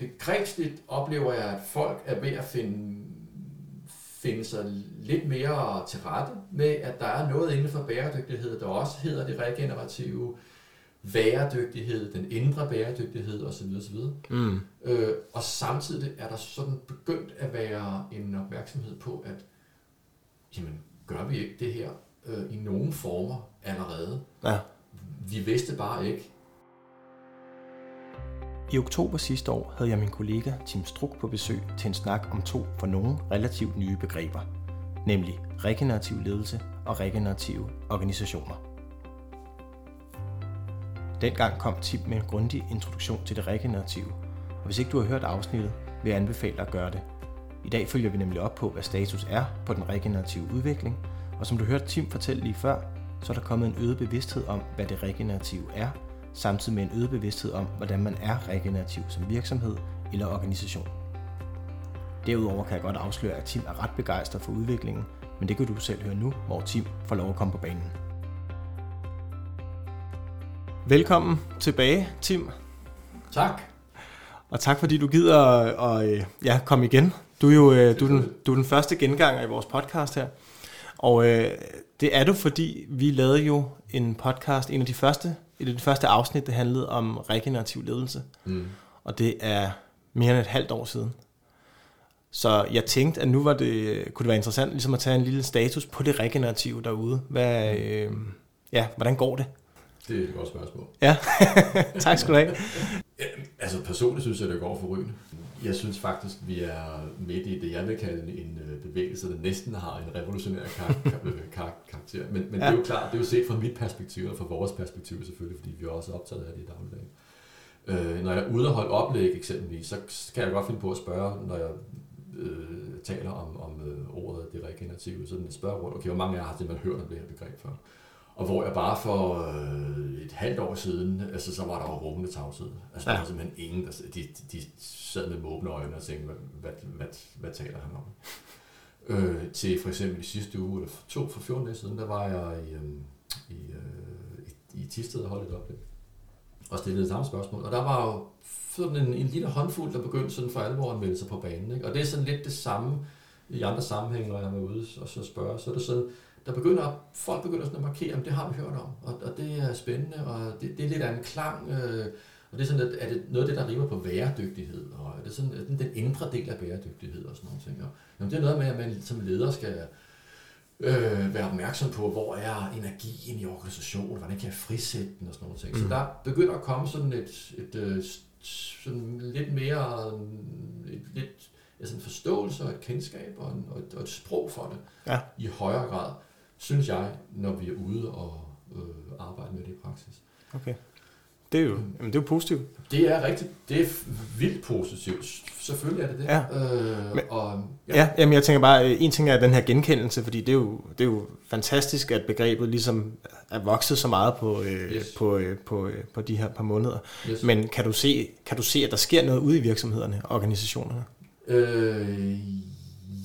begrebsligt oplever jeg, at folk er ved at finde, finde sig lidt mere til rette med, at der er noget inden for bæredygtighed, der også hedder det regenerative, bæredygtighed, den indre bæredygtighed osv. osv. Mm. Øh, og samtidig er der sådan begyndt at være en opmærksomhed på, at jamen, gør vi ikke det her øh, i nogle former allerede? Ja. Vi vidste bare ikke. I oktober sidste år havde jeg min kollega Tim Struk på besøg til en snak om to for nogen relativt nye begreber, nemlig regenerativ ledelse og regenerative organisationer. Dengang kom Tim med en grundig introduktion til det regenerative, og hvis ikke du har hørt afsnittet, vil jeg anbefale at gøre det. I dag følger vi nemlig op på, hvad status er på den regenerative udvikling, og som du hørte Tim fortælle lige før, så er der kommet en øget bevidsthed om, hvad det regenerative er, samtidig med en øget bevidsthed om, hvordan man er regenerativ som virksomhed eller organisation. Derudover kan jeg godt afsløre, at Tim er ret begejstret for udviklingen, men det kan du selv høre nu, hvor Tim får lov at komme på banen. Velkommen tilbage, Tim. Tak. Og tak fordi du gider at, at ja, komme igen. Du er jo øh, du er den, du er den første genganger i vores podcast her. Og øh, det er du, fordi vi lavede jo en podcast, en af de første, et af de første afsnit, det handlede om regenerativ ledelse. Mm. Og det er mere end et halvt år siden. Så jeg tænkte, at nu var det, kunne det være interessant ligesom at tage en lille status på det regenerative derude. Hvad, øh, ja, hvordan går det? Det er et godt spørgsmål. Ja, tak skal du have. Altså personligt synes jeg, det går forrygende. Jeg synes faktisk, vi er midt i det, jeg vil kalde en øh, bevægelse, der næsten har en revolutionær kar- kar- karakter. Men, men ja. det er jo klart, det er jo set fra mit perspektiv, og fra vores perspektiv selvfølgelig, fordi vi er også optaget af det i dagligdagen. Øh, når jeg er ude og holde oplæg eksempelvis, så kan jeg godt finde på at spørge, når jeg øh, taler om, om øh, ordet det regenerative, så den spørger rundt, okay, hvor mange af jer har simpelthen hørt om det her begreb før? Og hvor jeg bare for øh, et halvt år siden, altså så var der jo rummende tavshed. Altså ja. der var simpelthen ingen, der, de, de sad med måbne øjne og tænkte, hvad, hvad, hvad, hvad taler han om? øh, til for eksempel i sidste uge, eller to for 14 dage siden, der var jeg i, øh, i, øh, i, i Tisted og holdt et oplæg. Og stillede samme spørgsmål. Og der var jo sådan en, en lille håndfuld, der begyndte sådan for alvor at melde sig på banen. Ikke? Og det er sådan lidt det samme i andre sammenhænge, når jeg er ude og så spørger. Så er det sådan, der begynder, folk begynder sådan at markere, at det har vi hørt om, og, og det er spændende, og det, det er lidt af en klang, øh, og det er sådan, at er det noget af det, der rimer på bæredygtighed, og er det sådan, er den indre del af bæredygtighed og sådan nogle ting. Og, jamen, det er noget med, at man som leder skal øh, være opmærksom på, hvor er energien i organisationen, hvordan kan jeg frisætte den og sådan nogle ting. Mm. Så der begynder at komme sådan et, et, et øh, sådan lidt mere, et, lidt altså en forståelse og et kendskab og, en, og, et, og et sprog for det ja. i højere grad synes jeg, når vi er ude og øh, arbejde med det i praksis. Okay. Det er jo, jamen det er jo positivt. Det er rigtigt. Det er vildt positivt. Selvfølgelig er det det. Ja. Øh, Men, og, ja. ja jamen jeg tænker bare, en ting er den her genkendelse, fordi det er jo, det er jo fantastisk, at begrebet ligesom er vokset så meget på, øh, yes. på, øh, på, øh, på de her par måneder. Yes. Men kan du, se, kan du se, at der sker noget ude i virksomhederne og organisationerne? Øh,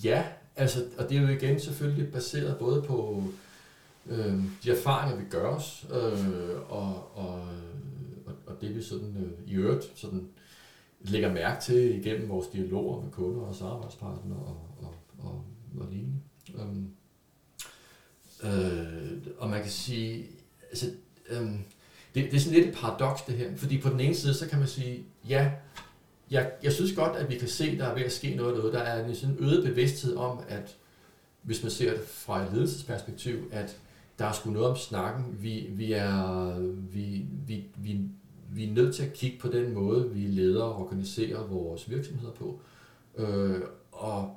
ja, Altså, og det er jo igen selvfølgelig baseret både på øh, de erfaringer, vi gør os, øh, og, og, og, det vi sådan øh, i øvrigt sådan lægger mærke til igennem vores dialoger med kunder og samarbejdspartnere og, og, og, og lignende. Um, øh, og man kan sige, altså, øh, det, det er sådan lidt et paradoks det her, fordi på den ene side, så kan man sige, ja, jeg, jeg synes godt, at vi kan se, at der er ved at ske noget derude. Der er en sådan øget bevidsthed om, at hvis man ser det fra et ledelsesperspektiv, at der er sgu noget om snakken. Vi, vi, er, vi, vi, vi, vi er nødt til at kigge på den måde, vi leder og organiserer vores virksomheder på. Øh, og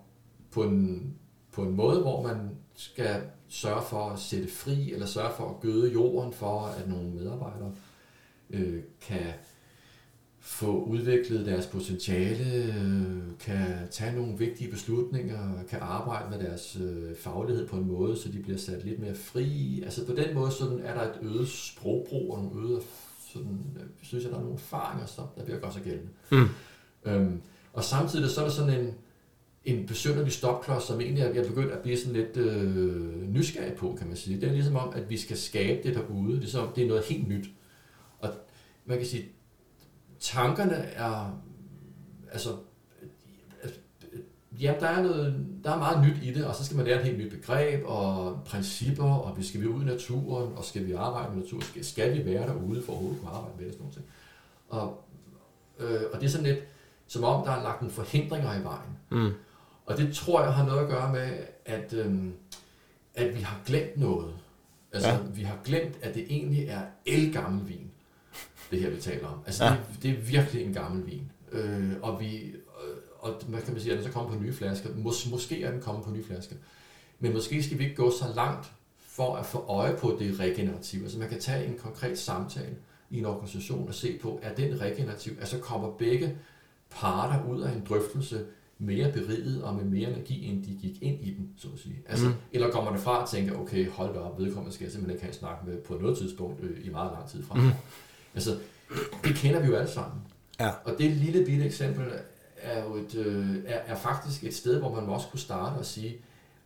på en, på en måde, hvor man skal sørge for at sætte fri, eller sørge for at gøde jorden for, at nogle medarbejdere øh, kan få udviklet deres potentiale, kan tage nogle vigtige beslutninger, kan arbejde med deres øh, faglighed på en måde, så de bliver sat lidt mere fri. Altså på den måde sådan er der et øget sprogbrug og nogle øget, sådan, synes jeg, der er nogle erfaringer, som der bliver godt så gældende. Mm. Øhm, og samtidig så er der sådan en, en besynderlig stopklods, som egentlig er, jeg er begyndt at blive sådan lidt øh, nysgerrig på, kan man sige. Det er ligesom om, at vi skal skabe det derude. Det er, som, det er noget helt nyt. Og man kan sige, tankerne er, altså, ja, der er, noget, der er meget nyt i det, og så skal man lære et helt nyt begreb og principper, og vi skal vi ud i naturen, og skal vi arbejde med natur, skal, skal vi være derude for at overhovedet kunne arbejde med det, sådan noget. Og, øh, og det er sådan lidt, som om der er lagt nogle forhindringer i vejen. Mm. Og det tror jeg har noget at gøre med, at, øhm, at vi har glemt noget. Altså, ja. vi har glemt, at det egentlig er el-gammel vin, det her vi taler om. Altså, ja. det, det er virkelig en gammel vin. Øh, og vi, øh, og hvad kan man sige, at den så kommer på nye flasker. Mås, måske er den kommet på nye flasker. Men måske skal vi ikke gå så langt for at få øje på det regenerative. Altså man kan tage en konkret samtale i en organisation og se på, er den regenerativ? Altså kommer begge parter ud af en drøftelse mere beriget og med mere energi, end de gik ind i den, så at sige. Altså, mm. Eller kommer det fra og tænker, okay, hold da op, vedkommende skal jeg simpelthen ikke have snakke med på noget tidspunkt øh, i meget lang tid fra. Mm. Altså, det kender vi jo alle sammen. Ja. Og det lille bitte eksempel er jo et, øh, er, er faktisk et sted, hvor man også kunne starte og sige,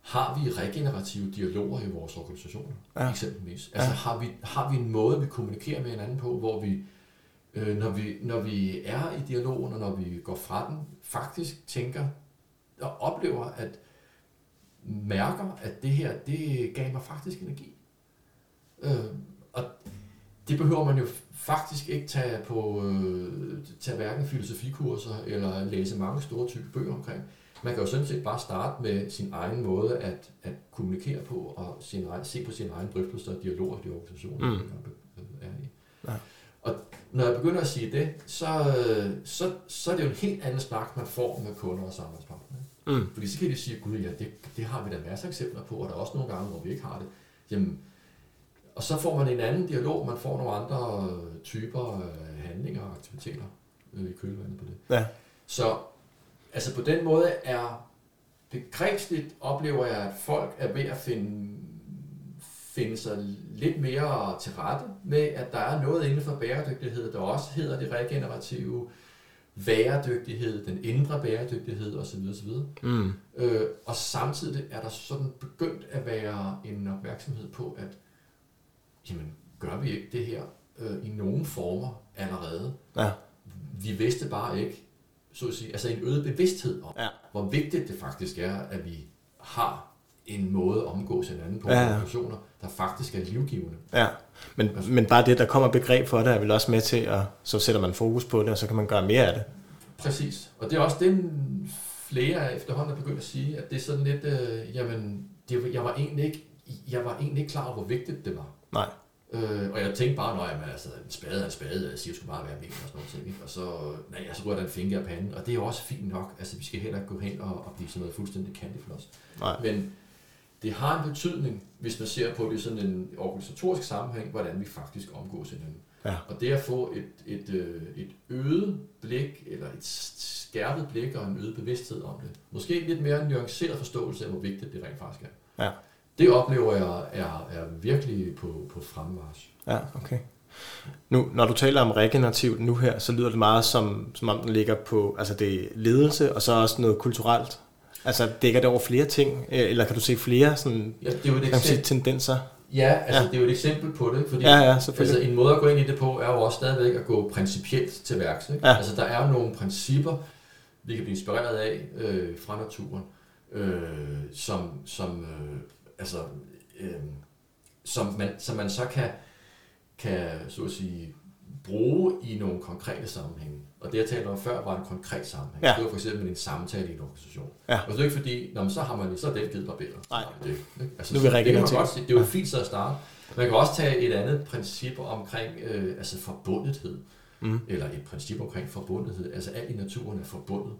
har vi regenerative dialoger i vores organisationer, ja. eksempelvis? Altså, ja. har, vi, har vi en måde, vi kommunikerer med hinanden på, hvor vi øh, når, vi, når vi er i dialogen, og når vi går fra den, faktisk tænker og oplever, at mærker, at det her, det gav mig faktisk energi. Øh, og det behøver man jo faktisk ikke tage på øh, tage hverken filosofikurser eller læse mange store type bøger omkring. Man kan jo sådan set bare starte med sin egen måde at, at kommunikere på og sin egen, se på sin egen drøftelser og dialoger i de organisationer, mm. man er i. Ja. Og når jeg begynder at sige det, så, så, så er det jo en helt anden snak, man får med kunder og samarbejdspartnere. Mm. Fordi så kan de sige, gud ja, det, det har vi da masser af eksempler på, og der er også nogle gange, hvor vi ikke har det. Jamen, og så får man en anden dialog, man får nogle andre typer af handlinger og aktiviteter øh, i kølvandet på det. Ja. Så altså på den måde er begrebsligt oplever jeg, at folk er ved at finde finde sig lidt mere til rette med, at der er noget inden for bæredygtighed, der også hedder det regenerative, bæredygtighed, den indre bæredygtighed osv. osv. Mm. Øh, og samtidig er der sådan begyndt at være en opmærksomhed på, at jamen, gør vi ikke det her øh, i nogle former allerede? Ja. Vi vidste bare ikke, så at sige, altså en øget bevidsthed om, ja. hvor vigtigt det faktisk er, at vi har en måde at omgås hinanden på ja, ja. organisationer, der faktisk er livgivende. Ja, men, altså, men bare det, der kommer begreb for det, er vel også med til, at så sætter man fokus på det, og så kan man gøre mere af det. Præcis, og det er også det, flere efterhånden er begyndt at sige, at det er sådan lidt, øh, jamen, det, jeg var egentlig ikke, jeg var egentlig ikke klar over, hvor vigtigt det var. Nej. Øh, og jeg tænkte bare, når jeg altså, en spade er en spade, jeg siger, skulle bare være med og sådan noget ting, ikke? og så, nej, så rører der en finger af panden, og det er jo også fint nok, altså vi skal heller ikke gå hen og, og blive sådan noget fuldstændig candyfloss. Nej. Men det har en betydning, hvis man ser på det i sådan en organisatorisk sammenhæng, hvordan vi faktisk omgås hinanden. Ja. Og det at få et, et, øh, et øget blik, eller et skærpet blik og en øget bevidsthed om det. Måske lidt mere nuanceret forståelse af, hvor vigtigt det rent faktisk er. Ja. Det oplever jeg er, er virkelig på, på fremmarsch. Ja, okay. Nu, når du taler om regenerativt nu her, så lyder det meget som, som om den ligger på altså det er ledelse, og så også noget kulturelt. Altså dækker det over flere ting, øh, eller kan du se flere sådan, ja, det er jo et eksempel, sige, tendenser? Ja, altså ja. det er jo et eksempel på det, fordi ja, ja, altså, en måde at gå ind i det på, er jo også stadigvæk at gå principielt til værks. Ikke? Ja. Altså der er jo nogle principper, vi kan blive inspireret af øh, fra naturen, øh, som, som, øh, altså, øh, som, man, som man så kan, kan så at sige, bruge i nogle konkrete sammenhænge. Og det, jeg talte om før, var en konkret sammenhæng. Ja. Det var for eksempel en samtale i en organisation. Ja. Og det er ikke fordi, når man så har man så den givet barberet. Nej. Det, altså, nu vil det, kan man godt, det er jo fint så at starte. Man kan også tage et andet princip omkring øh, altså forbundethed. Mm. Eller et princip omkring forbundethed. Altså alt i naturen er forbundet.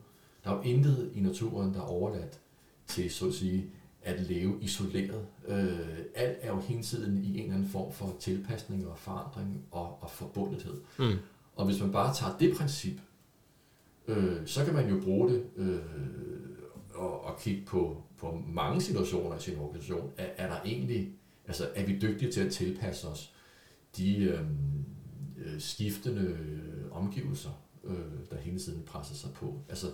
Der er jo intet i naturen, der er overladt til, så at sige, at leve isoleret. Øh, alt er jo hele tiden i en eller anden form for tilpasning og forandring og, og forbundethed. Mm. Og hvis man bare tager det princip, øh, så kan man jo bruge det øh, og, og kigge på, på mange situationer i sin organisation. Er, er der egentlig, altså er vi dygtige til at tilpasse os de øh, øh skiftende omgivelser, øh, der hele tiden presser sig på? Altså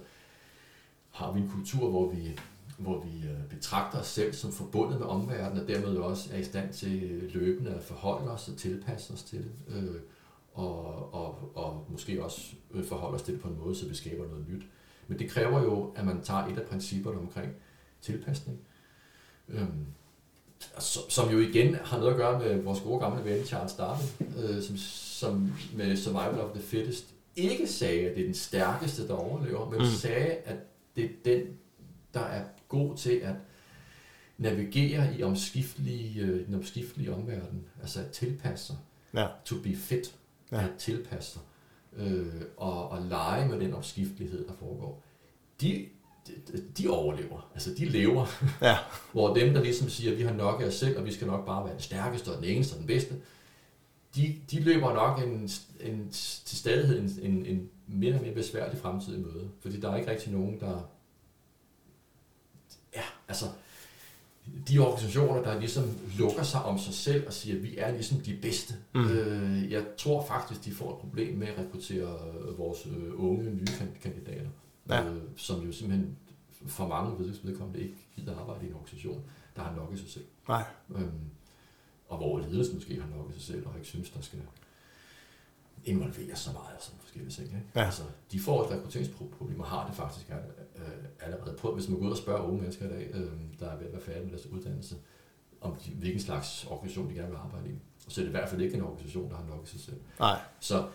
har vi en kultur, hvor vi hvor vi øh, betragter os selv som forbundet med omverdenen, og dermed også er i stand til løbende at forholde os og tilpasse os til det. Øh, og, og, og måske også øh, forholde os til det på en måde, så vi skaber noget nyt. Men det kræver jo, at man tager et af principperne omkring tilpasning, øhm, som jo igen har noget at gøre med vores gode gamle ven Charles Darwin, øh, som, som med Survival of the Fittest ikke sagde, at det er den stærkeste, der overlever, men mm. sagde, at det er den, der er god til at navigere i omskiftelige, øh, den omskiftelige omverden, altså at tilpasse sig, ja. to be fit, ja. at tilpasse sig, øh, og, og lege med den omskiftelighed, der foregår. De, de, de overlever, altså de lever. Ja. Hvor dem, der ligesom siger, at vi har nok af os selv, og vi skal nok bare være den stærkeste og den eneste og den bedste, de, de løber nok en, en, til stadighed en, en, en mere og mere besværlig fremtid i møde. Fordi der er ikke rigtig nogen, der... Altså... De organisationer, der ligesom lukker sig om sig selv og siger, at vi er ligesom de bedste. Mm. Øh, jeg tror faktisk, de får et problem med at rekruttere vores øh, unge, nye kandidater. Ja. Øh, som jo simpelthen for mange vedkommende ikke gider arbejde i en organisation, der har nok i sig selv. Nej. Øhm, og hvor ledelsen måske har nok i sig selv, og ikke synes, der skal involvere så meget af sådan forskellige ting. Ikke? Ja. Altså, de får et rekrutteringsproblem, og har det faktisk øh, allerede på. Hvis man går ud og spørger unge mennesker i dag, øh, der er ved at være færdige med deres uddannelse, om de, hvilken slags organisation de gerne vil arbejde i, så er det i hvert fald ikke en organisation, der har nok i sig selv. Nej. Så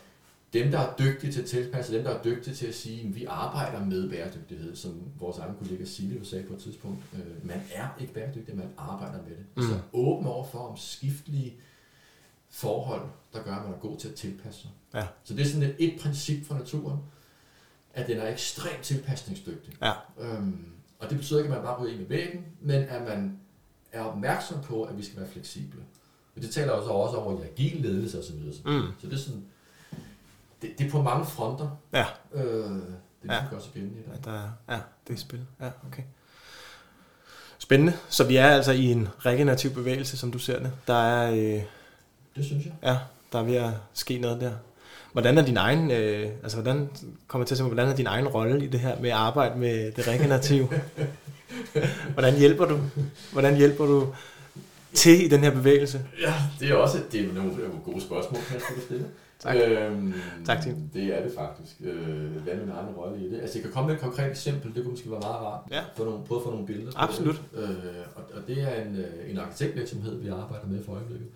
dem, der er dygtige til at tilpasse, dem, der er dygtige til at sige, at vi arbejder med bæredygtighed, som vores egen kollega Silje sagde på et tidspunkt. Øh, man er ikke bæredygtig, man arbejder med det. Mm. Så åben over for om skiftelige forhold, der gør, at man er god til at tilpasse sig. Ja. Så det er sådan et, et princip for naturen, at den er ekstremt tilpasningsdygtig. Ja. Øhm, og det betyder ikke, at man bare ryger ind i væggen, men at man er opmærksom på, at vi skal være fleksible. Og det taler også, også over i agil ledelse osv. Så, mm. så det er sådan, det, det er på mange fronter. Ja. Øh, det er ja. gør sig gældende i dag. Ja, der er, ja, det er spil. Ja, okay. Spændende. Så vi er altså i en regenerativ bevægelse, som du ser det. Der er... Øh, det synes jeg. Ja, der er ved at ske noget der. Hvordan er din egen, øh, altså hvordan, kommer til at se, hvordan er din egen rolle i det her med at arbejde med det regenerative? hvordan hjælper du? Hvordan hjælper du til i den her bevægelse? Ja, det er også det er nogle, gode spørgsmål, kan jeg stille. Tak. Øhm, tak, Tim. Det er det faktisk. Øh, hvad er min egen rolle i det? Altså, jeg kan komme med et konkret eksempel. Det kunne måske være meget rart. Ja. For nogle, prøve at få nogle billeder. Absolut. Øh, og, og, det er en, øh, en arkitektvirksomhed, vi arbejder med for øjeblikket. Øh,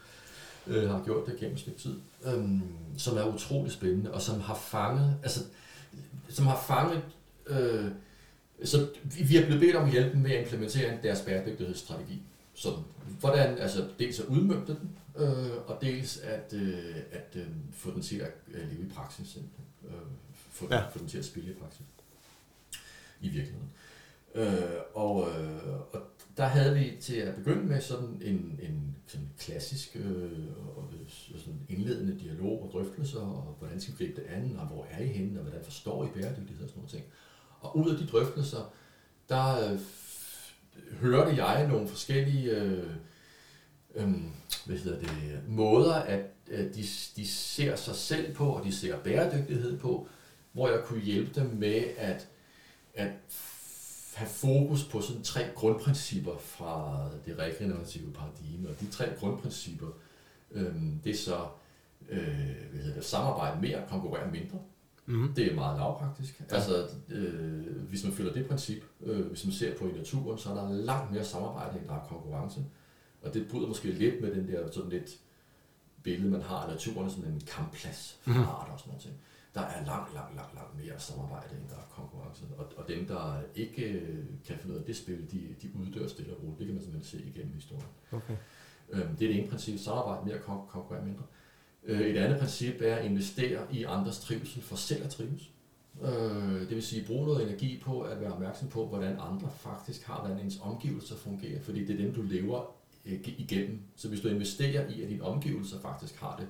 har gjort det gennem et stykke tid. Øh, som er utrolig spændende, og som har fanget... Altså, som har fanget... Øh, så vi er blevet bedt om at hjælpe med at implementere deres bæredygtighedsstrategi. Så hvordan, altså dels at udmønte den, øh, og dels at, øh, at øh, få den til at leve i praksis, øh, få, ja. få den til at spille i praksis i virkeligheden. Øh, og, øh, og der havde vi til at begynde med sådan en, en sådan klassisk øh, og sådan indledende dialog og drøftelser, og hvordan skal vi gribe det andet, og hvor er I henne, og hvordan forstår I bæredygtighed og sådan nogle ting. Og ud af de drøftelser, der øh, hørte jeg nogle forskellige øh, øh, hvad hedder det, måder, at, at de, de ser sig selv på, og de ser bæredygtighed på, hvor jeg kunne hjælpe dem med at, at have fokus på sådan tre grundprincipper fra det regenerative paradigme. Og de tre grundprincipper, øh, det er så øh, hvad hedder det, samarbejde mere, konkurrere mindre. Mm-hmm. Det er meget lavpraktisk. Ja. Altså, øh, hvis man følger det princip, øh, hvis man ser på i naturen, så er der langt mere samarbejde, end der er konkurrence. Og det bryder måske lidt med den der sådan lidt billede, man har af naturen, sådan en kampplads for mm. arter og sådan noget. Der er langt, langt, langt, langt mere samarbejde, end der er konkurrence. Og, og dem, der ikke øh, kan finde ud af det spil, de, de uddør stille og roligt. Det kan man simpelthen se igennem historien. Okay. Øhm, det er det ene princip, samarbejde mere, kon- konkurrere mindre. Øh, et andet princip er at investere i andres trivsel for selv at trives. Øh, det vil sige, bruge noget energi på at være opmærksom på, hvordan andre faktisk har, hvordan ens omgivelser fungerer, fordi det er dem, du lever øh, igennem. Så hvis du investerer i, at dine omgivelser faktisk har det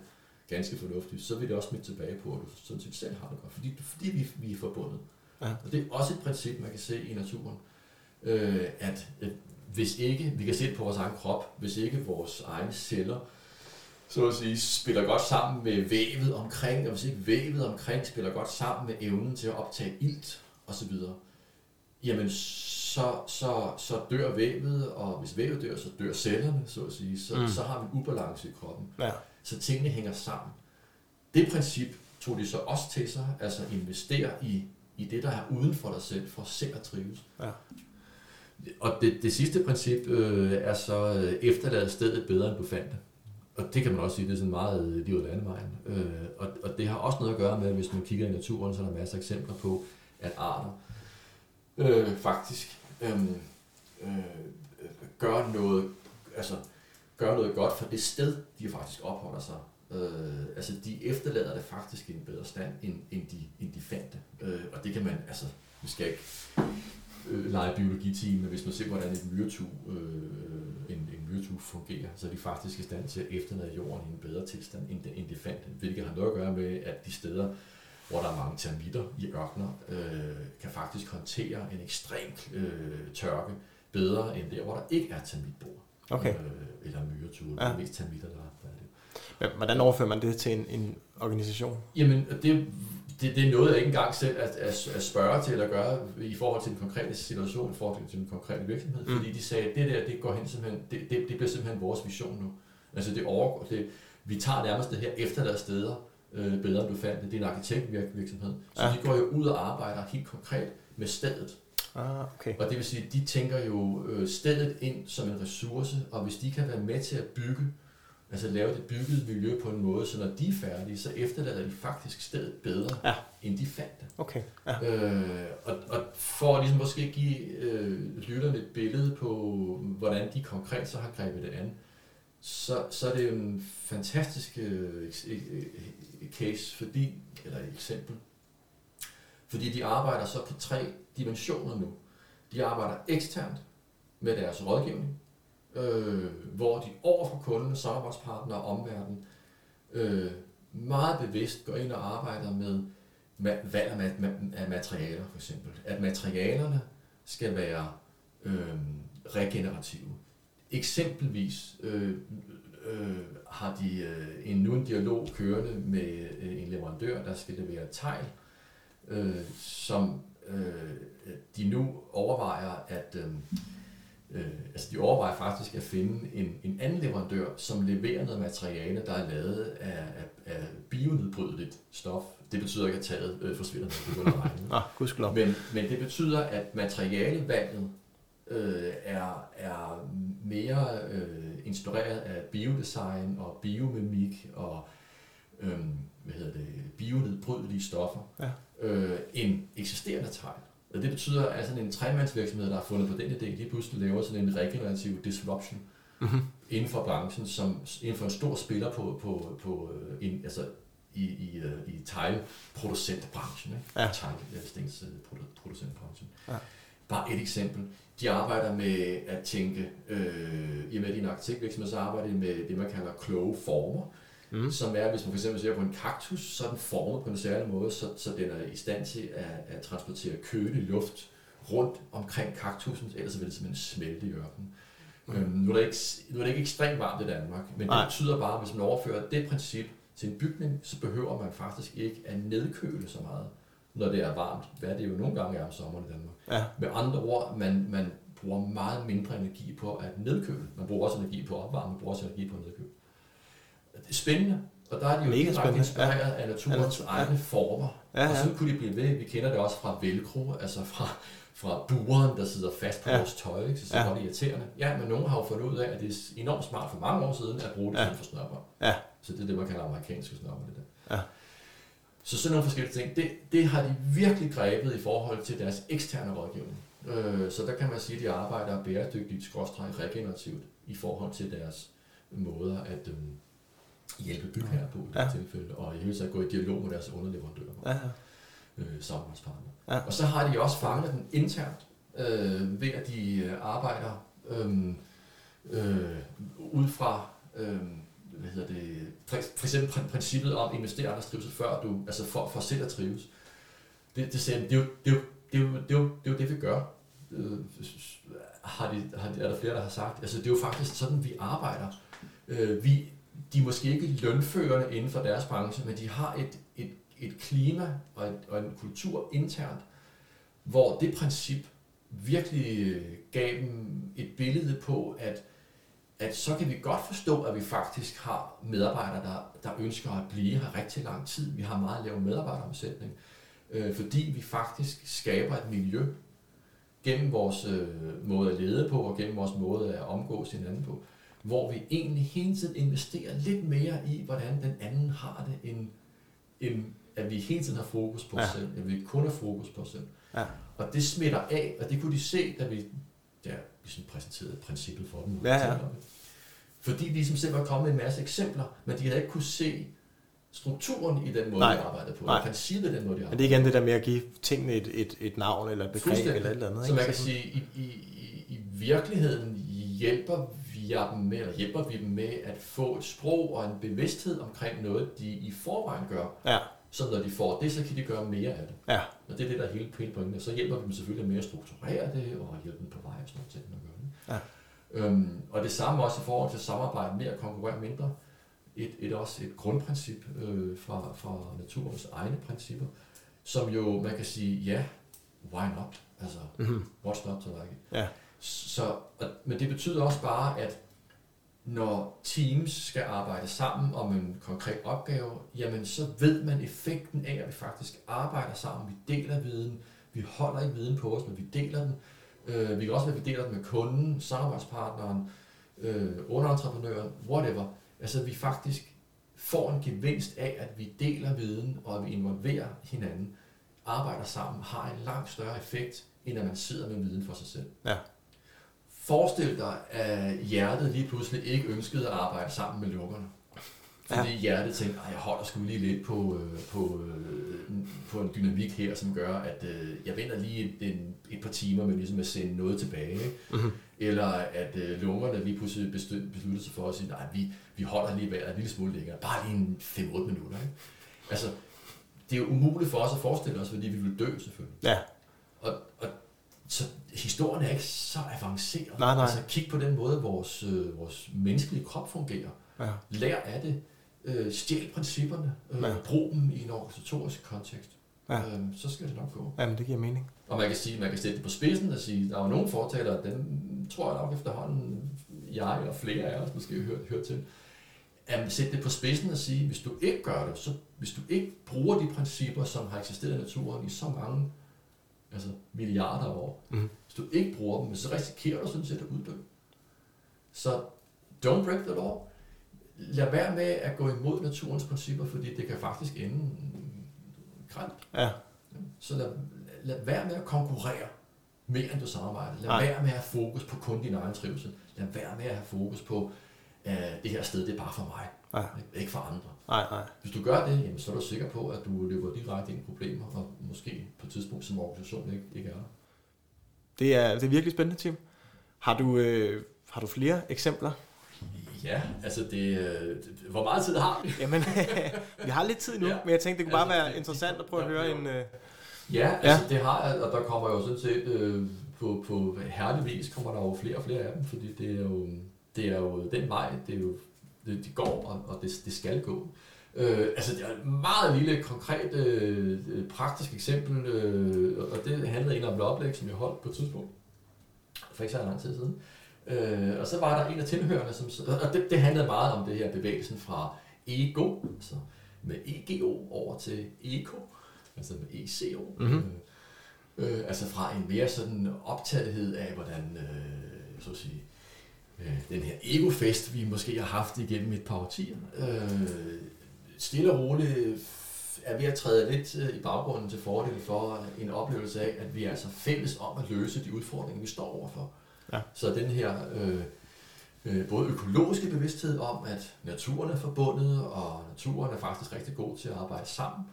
ganske fornuftigt, så vil det også smitte tilbage på, at du sådan set selv har det godt, fordi, fordi vi, vi er forbundet. Ja. Og det er også et princip, man kan se i naturen, øh, at, at hvis ikke, vi kan se det på vores egen krop, hvis ikke vores egne celler, så at sige, spiller godt sammen med vævet omkring, og hvis ikke vævet omkring spiller godt sammen med evnen til at optage ilt osv., jamen så, så, så dør vævet, og hvis vævet dør, så dør cellerne, så at sige. Så, mm. så har vi en ubalance i kroppen. Ja. Så tingene hænger sammen. Det princip tog de så også til sig, altså investere i i det, der er uden for dig selv, for selv at trives. Ja. Og det, det sidste princip øh, er så øh, efterlade stedet bedre, end du fandt det. Og det kan man også sige, det er sådan meget øh, liv og landevejen. Øh, og, og det har også noget at gøre med, hvis man kigger i naturen, så er der masser af eksempler på, at arter øh, faktisk øh, øh, gør noget, altså gør noget godt for det sted, de faktisk opholder sig. Øh, altså de efterlader det faktisk i en bedre stand, end, end, de, end de fandt det. Øh, og det kan man, altså, vi skal ikke øh, lege biologiteam, men hvis man ser, hvordan et myretu, øh, en, en myretu fungerer, så er de faktisk i stand til at efterlade jorden i en bedre tilstand, end, de, end de fandt det. Hvilket har noget at gøre med, at de steder, hvor der er mange termitter i ørkener, øh, kan faktisk håndtere en ekstrem øh, tørke bedre end der, hvor der ikke er termitbord. Okay. Øh, eller myreture. Ja. Det er mest termitter, der, der er det. Hvordan overfører man det til en, en organisation? Jamen, det, det, det er noget, jeg ikke engang selv at, at, at spørge til at gøre i forhold til den konkrete situation, i forhold til den konkrete virksomhed. Mm. Fordi de sagde, at det der, det går hen simpelthen, det, det, det bliver simpelthen vores vision nu. Altså det overgår, det, vi tager nærmest det her efter deres steder, øh, bedre end du fandt det. Det er en arkitektvirksomhed. Så ja. de går jo ud og arbejder helt konkret med stedet. Ah, okay. Og det vil sige, at de tænker jo øh, stedet ind som en ressource, og hvis de kan være med til at bygge, altså lave det byggede miljø på en måde, så når de er færdige, så efterlader de faktisk stedet bedre, ja. end de fandt det. Okay. Ja. Øh, og, og for at ligesom måske give øh, lytterne et billede på, hvordan de konkret så har grebet det an, så, så er det jo en fantastisk øh, case, fordi, eller eksempel, fordi de arbejder så på tre dimensioner nu. De arbejder eksternt med deres rådgivning, øh, hvor de over for kunden, samarbejdspartnere og omverden øh, meget bevidst går ind og arbejder med valg af materialer for eksempel. At materialerne skal være øh, regenerative. Eksempelvis øh, øh, har de øh, en, nu en dialog kørende med øh, en leverandør, der skal levere tegl, øh, som øh, de nu overvejer at øh, øh, altså de overvejer faktisk at finde en, en anden leverandør, som leverer noget materiale, der er lavet af, af, af bionedbrydeligt stof. Det betyder ikke, at taget øh, forsvinder, når det begynder ah, men, men det betyder, at materialevalget øh, er, er mere øh, inspireret af biodesign og biomimik og øh, hvad hedder det, bionedbrydelige stoffer, ja. Øh, end eksisterende tegn. Og det betyder, at sådan en tremandsvirksomhed, der har fundet på den idé, lige pludselig laver sådan en regenerativ disruption mm-hmm. inden for branchen, som inden for en stor spiller på, på, på en, øh, altså i, i, øh, i teglproducentbranchen, ikke? Ja. teglstensproducentbranchen. Ja. Bare et eksempel. De arbejder med at tænke, øh, i og med de en arkitektvirksomhed, så arbejder de med det, man kalder kloge former mm. som er, hvis man fx ser på en kaktus, så er den formet på en særlig måde, så, så den er i stand til at, at transportere kølig luft rundt omkring kaktusen, ellers vil det simpelthen smelte i ørkenen. Mm. Øhm, nu, er det ikke, nu er det ikke ekstremt varmt i Danmark, men Nej. det betyder bare, at hvis man overfører det princip til en bygning, så behøver man faktisk ikke at nedkøle så meget, når det er varmt, hvad det jo nogle gange er om sommeren i Danmark. Ja. Med andre ord, man, man bruger meget mindre energi på at nedkøle. Man bruger også energi på at opvarme, man bruger også energi på at nedkøle det er spændende, og der er de jo direkte inspireret ja. af naturens ja. egne former. Ja, ja. Og så kunne de blive ved. Vi kender det også fra velcro, altså fra, fra buren, der sidder fast på ja. vores tøj, ikke? så så ja. det irriterende. Ja, men nogen har jo fundet ud af, at det er enormt smart for mange år siden at bruge det ja. for snørper. Ja. Så det er det, man kalder amerikanske snørper. Det der. Ja. Så sådan nogle forskellige ting, det, det har de virkelig grebet i forhold til deres eksterne rådgivning. Øh, så der kan man sige, at de arbejder bæredygtigt, skråstrej, regenerativt i forhold til deres måder at, øh, hjælpe bygherrer på i ja. det tilfælde, og i hele taget gå i dialog med deres underleverandører ja, ja. Øh, samarbejdspartnere. Ja. Og så har de også fanget den internt, øh, ved at de øh, arbejder øh, øh, ud fra øh, hvad hedder det, for, eksempel princippet om at investere andres trivsel før du, altså for, for selv at trives. Det, det, siger, det, er jo, det, er jo, det, er jo, det, er jo, det er jo det, vi gør. Øh, har de, har de, er der flere, der har sagt. Altså, det er jo faktisk sådan, vi arbejder. Øh, vi, de er måske ikke lønførende inden for deres branche, men de har et, et, et klima og, et, og en kultur internt, hvor det princip virkelig øh, gav dem et billede på, at, at så kan vi godt forstå, at vi faktisk har medarbejdere, der, der ønsker at blive her rigtig lang tid. Vi har meget lav medarbejderomsætning. øh, fordi vi faktisk skaber et miljø gennem vores øh, måde at lede på, og gennem vores måde at omgås hinanden på, hvor vi egentlig hele tiden investerer lidt mere i, hvordan den anden har det, end, end at vi hele tiden har fokus på os Ja. selv, at vi kun har fokus på os selv. Ja. Og det smitter af, og det kunne de se, da vi ja, ligesom præsenterede princippet for dem. Ja, ja. Fordi de ligesom selv var kommet med en masse eksempler, men de havde ikke kunne se strukturen i den måde, Nej. de arbejdede på, Nej. princippet i den måde, de Men arbejdede det er igen det der med at give tingene et, et, et navn eller et begreb eller et eller andet. Så man kan sige, i, i, i virkeligheden hjælper vi dem med, eller hjælper vi dem med at få et sprog og en bevidsthed omkring noget, de i forvejen gør. Ja, Så når de får det, så kan de gøre mere af det. ja, Og det er det, der er hele hele pointen. Så hjælper vi dem selvfølgelig med at strukturere det, og hjælpe dem på vej og sådan noget at det. Ja. Øhm, og det samme også i forhold til samarbejde mere og konkurrere mindre. Et, et også et grundprincip øh, fra, fra naturens egne principper, som jo, man kan sige, ja, why not? Altså, mm-hmm. what's not to like ja, så, og, men det betyder også bare, at når teams skal arbejde sammen om en konkret opgave, jamen så ved man effekten af, at vi faktisk arbejder sammen. Vi deler viden. Vi holder ikke viden på os, men vi deler den. Øh, vi kan også være, at vi deler den med kunden, samarbejdspartneren, øh, underentreprenøren, whatever. Altså, vi faktisk får en gevinst af, at vi deler viden, og at vi involverer hinanden, arbejder sammen, har en langt større effekt, end at man sidder med viden for sig selv. ja, Forestil dig, at hjertet lige pludselig ikke ønskede at arbejde sammen med lukkerne. Fordi ja. hjertet tænkte, at jeg holder sgu lige lidt på, øh, på, øh, på en dynamik her, som gør, at øh, jeg venter lige et, en, et par timer med ligesom at sende noget tilbage. Ikke? mm-hmm. Eller at øh, lungerne lige pludselig beslut- beslutter sig for at sige, nej, vi, vi holder lige vejret en lille smule længere. Bare lige en 5-8 minutter. Ikke? Altså, det er jo umuligt for os at forestille os, fordi vi vil dø selvfølgelig. ja, så historien er ikke så avanceret. Nej, nej. Altså kig på den måde, vores, øh, vores menneskelige krop fungerer. ja, Lær af det. Øh, stjæl principperne. Øh, Ja. Brug dem i en organisatorisk kontekst. Ja. Øh, så skal det nok gå. Jamen, det giver mening. Og man kan sige, man kan sætte det på spidsen og sige, der er jo nogle fortalere, dem tror jeg nok efterhånden, jeg og flere af os måske hørt, hørt til, at sætte det på spidsen og sige, hvis du ikke gør det, så hvis du ikke bruger de principper, som har eksisteret i naturen i så mange altså milliarder af år, Mhm. hvis du ikke bruger dem, så risikerer du sådan set at uddø. Så don't break the law. Lad være med at gå imod naturens principper, fordi det kan faktisk ende grænt. Ja, Så lad, lad være med at konkurrere mere end du samarbejder. Lad Nej. være med at have fokus på kun din egen trivsel. Lad være med at have fokus på, at det her sted det er bare for mig, ja, ikke for andre. nej, nej. Hvis du gør det, jamen, så er du sikker på, at du løber direkte ind i problemer, og måske på et tidspunkt som organisation ikke, ikke er der. Det er, det er virkelig spændende, Tim. Har du, øh, har du flere eksempler? Ja, altså det, øh, hvor meget tid har vi? Jamen, vi har lidt tid nu, Ja. men jeg tænkte, det kunne bare Altså, være det- interessant at prøve at høre en... Øh, Ja, altså det har jeg, og der kommer jo sådan set øh, på, på herlig vis kommer der jo flere og flere af dem, fordi det er jo, det er jo den vej, det er jo, det, de går, og, og det, det skal gå. Øh, altså det er et meget lille, konkret, øh, praktisk eksempel, øh, og det handlede egentlig om et oplæg, som jeg holdt på et tidspunkt, for ikke så lang tid siden. Øh, og så var der en af tilhørende, som, og det, det handlede meget om det her bevægelsen fra ego, altså med EGO over til ECO, altså med ECO. Mhm. Øh, øh, altså fra en mere sådan optagethed af, hvordan øh, så at sige, den her egofest, vi måske har haft igennem et par årtier, øh, stille og roligt er ved at træde lidt øh, i baggrunden til fordel for en oplevelse af, at vi er altså fælles om at løse de udfordringer, vi står overfor. Ja. Så den her øh, øh, både økologiske bevidsthed om, at naturen er forbundet, og naturen er faktisk rigtig god til at arbejde sammen.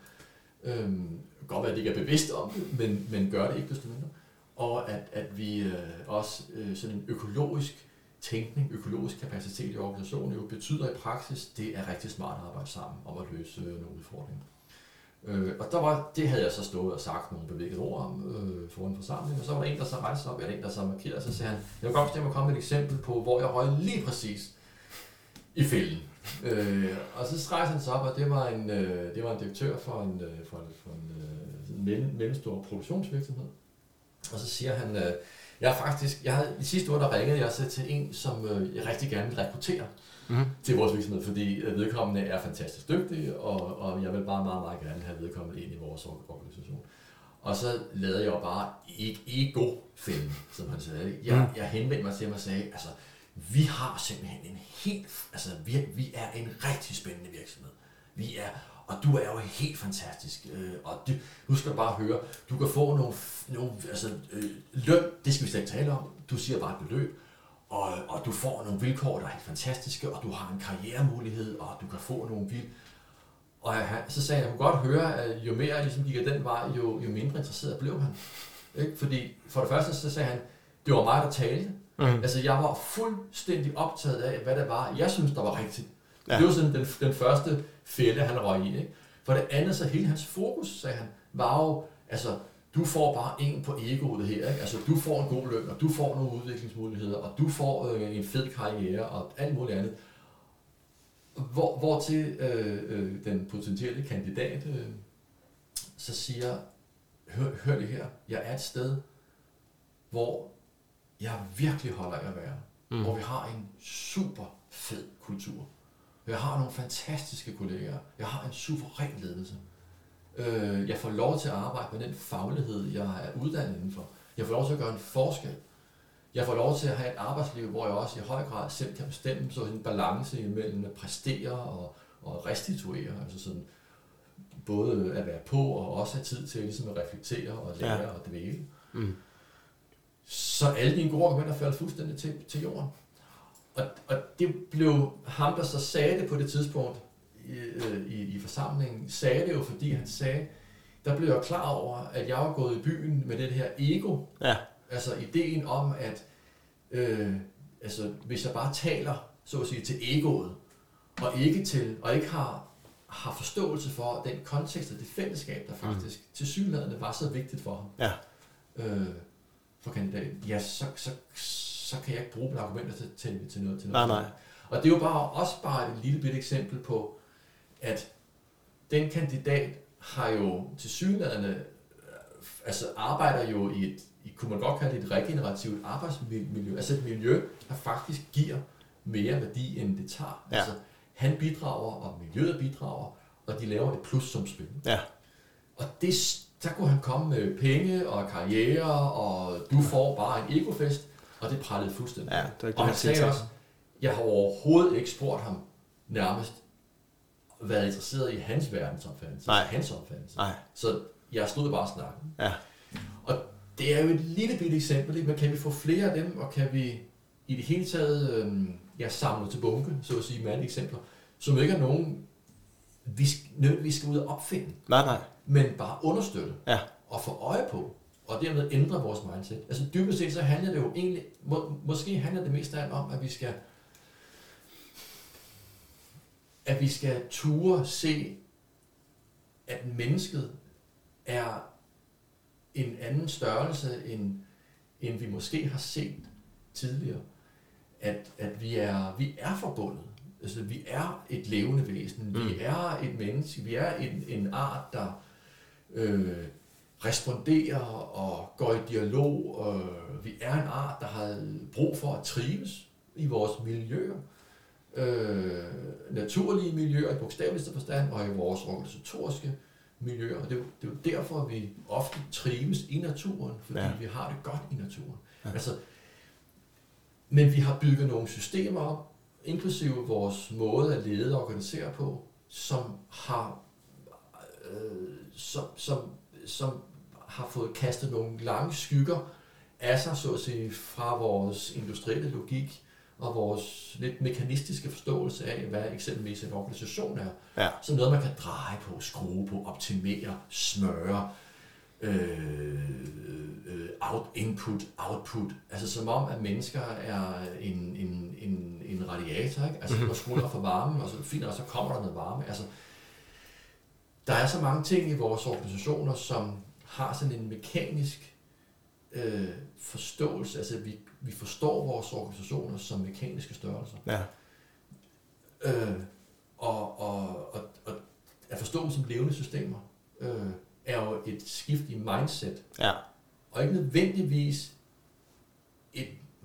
Øhm, godt være, at de ikke er bevidste om det, men, men gør det ikke desto mindre. Og at, at vi øh, også øh, sådan en økologisk tænkning, økologisk kapacitet i organisationen jo betyder i praksis, det er rigtig smart at arbejde sammen om at løse øh, nogle udfordringer. Øh, og der var, det havde jeg så stået og sagt nogle bevægede ord om øh, for en forsamling, og så var der en, der så rejste sig op, eller en, der så markerede, og så sagde han, jeg vil godt bestemme at komme med et eksempel på, hvor jeg røg lige præcis i fælden. Øh, og så rejste han sig op, og det var en, øh, det var en direktør for en, øh, for en, for en øh, sådan mellem, mellemstor produktionsvirksomhed. Og så siger han, øh, jeg har faktisk, jeg havde, i sidste år, der ringede jeg så til en, som øh, jeg rigtig gerne vil rekruttere mm-hmm. til vores virksomhed, fordi øh, vedkommende er fantastisk dygtig, og, og jeg vil bare meget, meget gerne have vedkommende ind i vores organisation. Og så lavede jeg jo bare ego-fælden, som han sagde. Jeg, mm. jeg henvendte mig til ham og sagde, altså, vi har simpelthen en helt, altså, vi, vi er en rigtig spændende virksomhed. Vi er, og du er jo helt fantastisk. Øh, og du, nu skal du bare høre, du kan få nogle, nogle altså, øh, løn, det skal vi slet ikke tale om. Du siger bare et beløb, og, og du får nogle vilkår, der er helt fantastiske, og du har en karrieremulighed, og du kan få nogle vildt og han, så sagde jeg, jeg kunne godt høre, at jo mere jeg ligesom gik af den vej, jo, jo mindre interesseret blev han. Ikke? Fordi for det første, så sagde han, det var mig, der talte. Mm. Altså, jeg var fuldstændig optaget af, hvad det var, jeg synes, der var rigtigt. Ja. Det var sådan den, den første fælde, han røg i. Ikke? For det andet, så hele hans fokus, sagde han, var jo, altså, du får bare en på egoet her. Ikke? Altså, du får en god løn, og du får nogle udviklingsmuligheder, og du får øh, en fed karriere, og alt muligt andet. Hvor, hvor til øh, øh, den potentielle kandidat øh, så siger, hør, hør det her, jeg er et sted, hvor jeg virkelig holder af at være. Mm. Hvor vi har en super fed kultur. Jeg har nogle fantastiske kolleger. Jeg har en suveræn ledelse. Øh, jeg får lov til at arbejde med den faglighed, jeg er uddannet indenfor. Jeg får lov til at gøre en forskel. Jeg får lov til at have et arbejdsliv, hvor jeg også i høj grad selv kan bestemme, så en balance imellem at præstere og, og restituere, altså sådan både at være på og også have tid til ligesom at reflektere og lære ja. og dvæle. Mm. Så alle dine gode argumenter faldt fuldstændig til, til jorden. Og, og det blev ham, der så sagde det på det tidspunkt i, øh, i, i forsamlingen, sagde det jo, fordi han sagde, der blev jeg klar over, at jeg var gået i byen med det her ego, ja. Altså ideen om, at øh, altså, hvis jeg bare taler, så at sige, til egoet, og ikke til, og ikke har, har forståelse for den kontekst og det fællesskab, der faktisk mm. til synligheden var så vigtigt for ham. Ja. Øh, for kandidaten, ja, så, så, så kan jeg ikke bruge mine argumenter til, til, til noget. Til noget nej, nej. Og det er jo bare også bare et lille bit eksempel på, at den kandidat har jo til synligheden, øh, altså arbejder jo i et, kunne man godt kalde det et regenerativt arbejdsmiljø, altså et miljø, der faktisk giver mere værdi, end det tager. Ja. Altså, han bidrager, og miljøet bidrager, og de laver et plus som spil. Ja. Og det, der kunne han komme med penge og karriere, og du får bare en egofest, og det prallede fuldstændig. Ja, det og han sagde også, jeg har overhovedet ikke spurgt ham nærmest, været interesseret i hans verdensopfattelse, Nej. hans opfattelse. Nej. Så jeg stod bare og snakkede. Ja. Og det er jo et lille bitte eksempel, ikke? men kan vi få flere af dem, og kan vi i det hele taget øh, ja, samle til bunke, så at sige, med alle eksempler, som ikke er nogen, vi, vi skal ud og opfinde, nej, nej. men bare understøtte ja. og få øje på, og dermed ændre vores mindset. Altså dybest set så handler det jo egentlig, må, måske handler det mest af om, at vi skal at vi skal ture se, at mennesket er en anden størrelse, end, end vi måske har set tidligere. At, at vi, er, vi er forbundet. Altså, vi er et levende væsen. Mm. Vi er et menneske. Vi er en, en art, der øh, responderer og går i dialog. Og vi er en art, der har brug for at trives i vores miljøer. Øh, naturlige miljøer i bogstaveligste forstand, og i vores organisatoriske miljøer. Og det er, jo, det er jo derfor, vi ofte trives i naturen, fordi ja. vi har det godt i naturen. Ja. Altså, men vi har bygget nogle systemer op, inklusive vores måde at lede og organisere på, som har, øh, som, som, som har fået kastet nogle lange skygger af sig, så at sige, fra vores industrielle logik og vores lidt mekanistiske forståelse af, hvad eksempelvis en organisation er. Ja. Så noget, man kan dreje på, skrue på, optimere, smøre, øh, øh, out, input, output. Altså som om, at mennesker er en, en, en, en radiator, ikke? Altså man skruer for varme, og så finder, og så kommer der noget varme. Altså, der er så mange ting i vores organisationer, som har sådan en mekanisk øh, forståelse. Altså vi, vi forstår vores organisationer som mekaniske størrelser. Ja. Øh, og, og, og, og at forstå dem som levende systemer, øh, er jo et skift i mindset. Ja. Og ikke nødvendigvis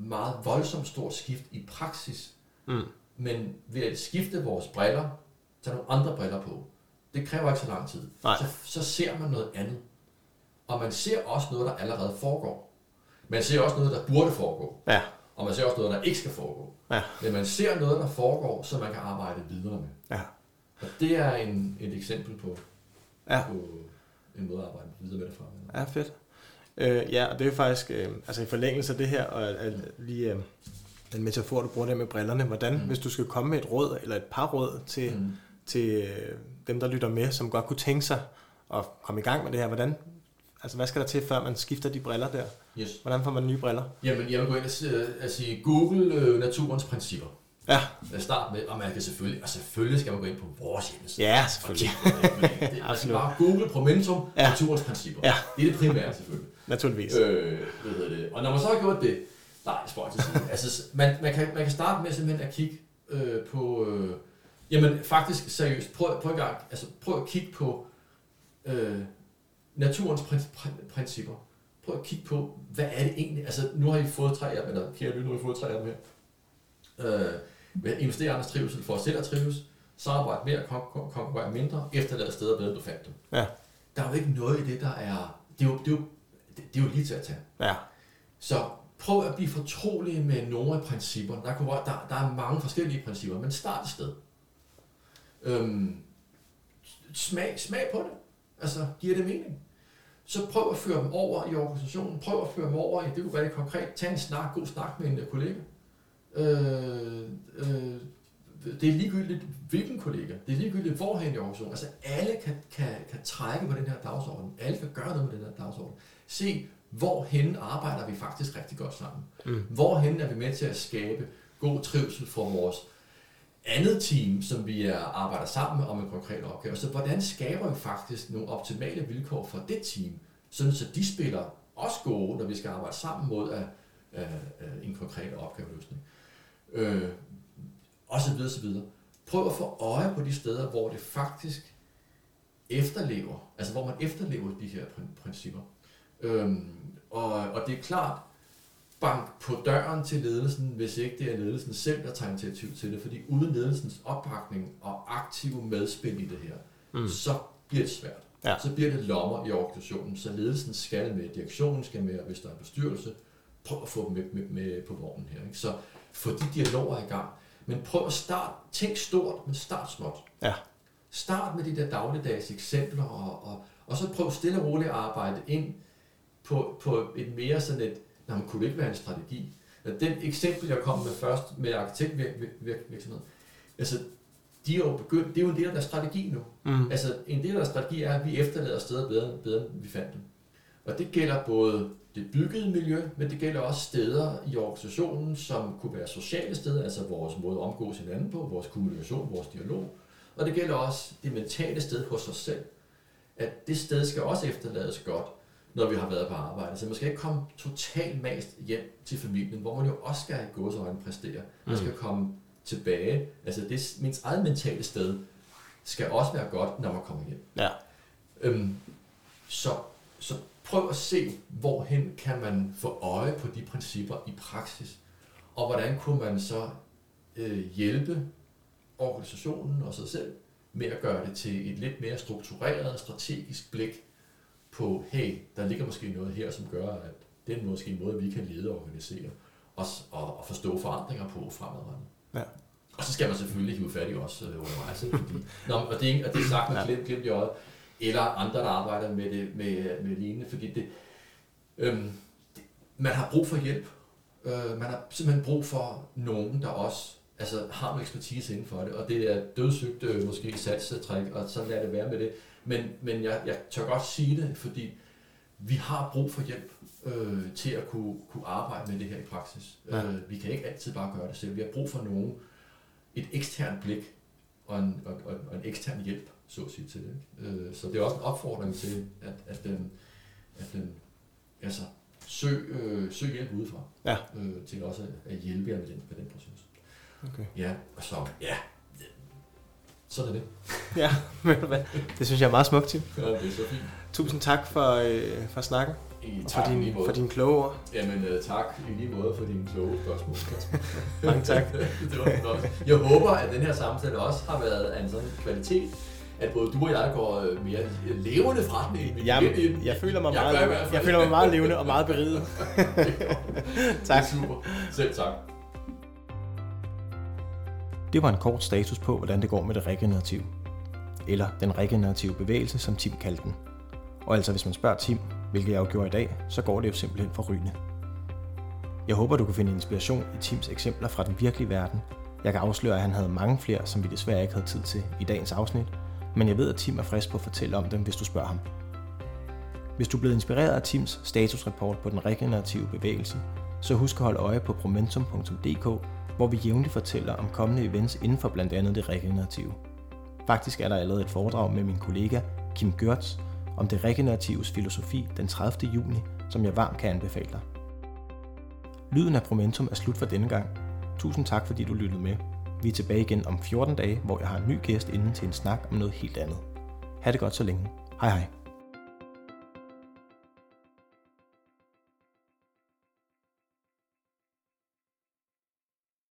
meget voldsomt stort skift i praksis. Mm. Men ved at skifte vores briller, tage nogle andre briller på, det kræver ikke så lang tid. Nej. Så, så ser man noget andet. Og man ser også noget, der allerede foregår. Man ser også noget, der burde foregå. Ja. Og man ser også noget, der ikke skal foregå. Ja. Men man ser noget, der foregår, som man kan arbejde videre med. Ja. Og det er en, et eksempel på, Ja. på en måde at arbejde videre med det fra. Ja, fedt. Øh, ja, og det er faktisk, øh, altså i forlængelse af det her, og at lige øh, den metafor, du bruger der med brillerne, hvordan, mm. hvis du skal komme med et råd, eller et par råd til, mm. til øh, dem, der lytter med, som godt kunne tænke sig at komme i gang med det her, hvordan, altså hvad skal der til, før man skifter de briller der? Yes. Hvordan får man nye briller? Jamen, jeg vil gå ind og sige, sige Google øh, naturens principper. Ja. Lad starte med, og man kan selvfølgelig, og selvfølgelig skal man gå ind på vores hjemmeside. Ja, selvfølgelig. på det, altså bare Google Promentum, Ja. naturens principper. Ja. Det er det primære selvfølgelig. Naturligvis. Øh, hvad hedder det? Og når man så har gjort det, nej, spøj til side. altså, man, man, kan, man kan starte med simpelthen at kigge øh, på, øh, jamen faktisk seriøst, prøv, prøv, gang, altså, prøv at kigge på øh, naturens prin, prin, principper. Prøv at kigge på, hvad er det egentlig, altså nu har I fået tre af dem, eller kære lytte, nu har I fået tre af dem her. Øh, ved at investere andres trivsel for at selv at trives, samarbejde mere, kon- kon- konkurrere mindre, efterlade steder bedre, du fandt dem. Ja. Der er jo ikke noget i det, der er, det er jo, det er jo, det, er jo lige til at tage. Ja. Så prøv at blive fortrolig med nogle af principperne. Der, kunne, der, der er mange forskellige principper, men start et sted. Øhm, smag, smag på det. Altså, giver det mening? Så prøv at føre dem over i organisationen. Prøv at føre dem over i, det kunne være det konkret, tag en snak, god snak med en øh, kollega. Øh, øh, det er ligegyldigt, hvilken kollega. Det er ligegyldigt, hvorhen i organisationen. Altså, alle kan, kan, kan trække på den her dagsorden. Alle kan gøre noget med den her dagsorden. Se, hvorhen arbejder vi faktisk rigtig godt sammen. Mm. Hvorhen er vi med til at skabe god trivsel for vores andet team, som vi er, arbejder sammen med om en konkret opgave. Så hvordan skaber vi faktisk nogle optimale vilkår for det team, sådan så de spiller også gode, når vi skal arbejde sammen mod at, uh, en konkret opgaveløsning. Øh, og så videre, så videre. Prøv at få øje på de steder, hvor det faktisk efterlever, altså hvor man efterlever de her principper. Øhm, og, og det er klart, bank på døren til ledelsen, hvis ikke det er ledelsen selv, der tager initiativ til det, fordi uden ledelsens opbakning og aktive medspil i det her, Mm. så bliver det svært. Ja. Så bliver det lommer i organisationen, så ledelsen skal med, direktionen skal med, og hvis der er en bestyrelse, prøv at få dem med, med, med på vognen her. Ikke? Så få de dialoger i gang. Men prøv at starte, tænk stort, men start småt. Ja. Start med de der dagligdags eksempler, og, og, og så prøv stille og roligt at arbejde ind på, på et mere sådan et, man kunne det ikke være en strategi. Den eksempel, jeg kom med først med arkitektvirksomhed, altså de er jo begyndt, det er jo en del af deres strategi nu. Mm. Altså en del af deres strategi er, at vi efterlader steder bedre, bedre end vi fandt dem. Og det gælder både det byggede miljø, men det gælder også steder i organisationen, som kunne være sociale steder, altså vores måde at omgås hinanden på, vores kommunikation, vores dialog. Og det gælder også det mentale sted hos os selv. At det sted skal også efterlades godt, når vi har været på arbejde. Så man skal ikke komme totalt mast hjem til familien, hvor man jo også skal gå og præstere. Man skal komme tilbage. Altså det, ens eget mentale sted skal også være godt, når man kommer hjem. Ja. Øhm, så, så prøv at se, hvorhen kan man få øje på de principper i praksis, og hvordan kunne man så øh, hjælpe organisationen og sig selv med at gøre det til et lidt mere struktureret, strategisk blik på, hey, der ligger måske noget her, som gør, at det er måske en måde, vi kan lede og organisere og, og, og forstå forandringer på fremadrettet. Ja. Og så skal man selvfølgelig hive fat i os øh, undervejs. Fordi, nå, og, det er, og det er sagt med glimt, glimt i øjet, eller andre, der arbejder med, det, med, med lignende, fordi det, øhm, det, man har brug for hjælp. Øh, man har simpelthen brug for nogen, der også altså, har noget ekspertise inden for det, og det er dødssygt øh, måske salgstræk, og så lad det være med det. Men, men jeg, jeg tør godt sige det, fordi vi har brug for hjælp øh, til at kunne, kunne arbejde med det her i praksis. Ja. Øh, vi kan ikke altid bare gøre det selv. Vi har brug for nogen, et eksternt blik og en, og, og, og en ekstern hjælp, så at sige, til det. Ikke? Øh, så det er også en opfordring til, at, at den, at den altså, søg, øh, søg hjælp udefra, Ja. øh, til også at, at hjælpe jer med den, med den proces. Okay. Ja, og så, ja, så er det det. Ja? Det synes jeg er meget smukt, Tim. Ja, det er så fint. Tusind tak for, øh, for snakken. I, og for, din, for din kloge ord. Jamen uh, tak i lige måde for dine kloge spørgsmål. Mange tak. det var flot. Jeg håber, at den her samtale også har været af en sådan kvalitet, at både du og jeg går øh, mere levende fra den, end vi Jamen, jeg føler mig jeg meget, jeg føler mig meget levende og meget beriget. tak. super. Selv tak. Det var en kort status på, hvordan det går med det regenerative. Eller den regenerative bevægelse, som Tim kaldte den. Og altså, hvis man spørger Tim, hvilket jeg jo gjorde i dag, så går det jo simpelthen for rygende. Jeg håber, du kan finde inspiration i Tims eksempler fra den virkelige verden. Jeg kan afsløre, at han havde mange flere, som vi desværre ikke havde tid til i dagens afsnit, men jeg ved, at Tim er frisk på at fortælle om dem, hvis du spørger ham. Hvis du er blevet inspireret af Tims statusrapport på den regenerative bevægelse, så husk at holde øje på promentum.dk, hvor vi jævnligt fortæller om kommende events inden for blandt andet det regenerative. Faktisk er der allerede et foredrag med min kollega Kim Görtz om det regeneratives filosofi den 30. juni, som jeg varmt kan anbefale dig. Lyden af Promentum er slut for denne gang. Tusind tak, fordi du lyttede med. Vi er tilbage igen om 14 dage, hvor jeg har en ny gæst inden til en snak om noget helt andet. Ha' det godt så længe. Hej hej.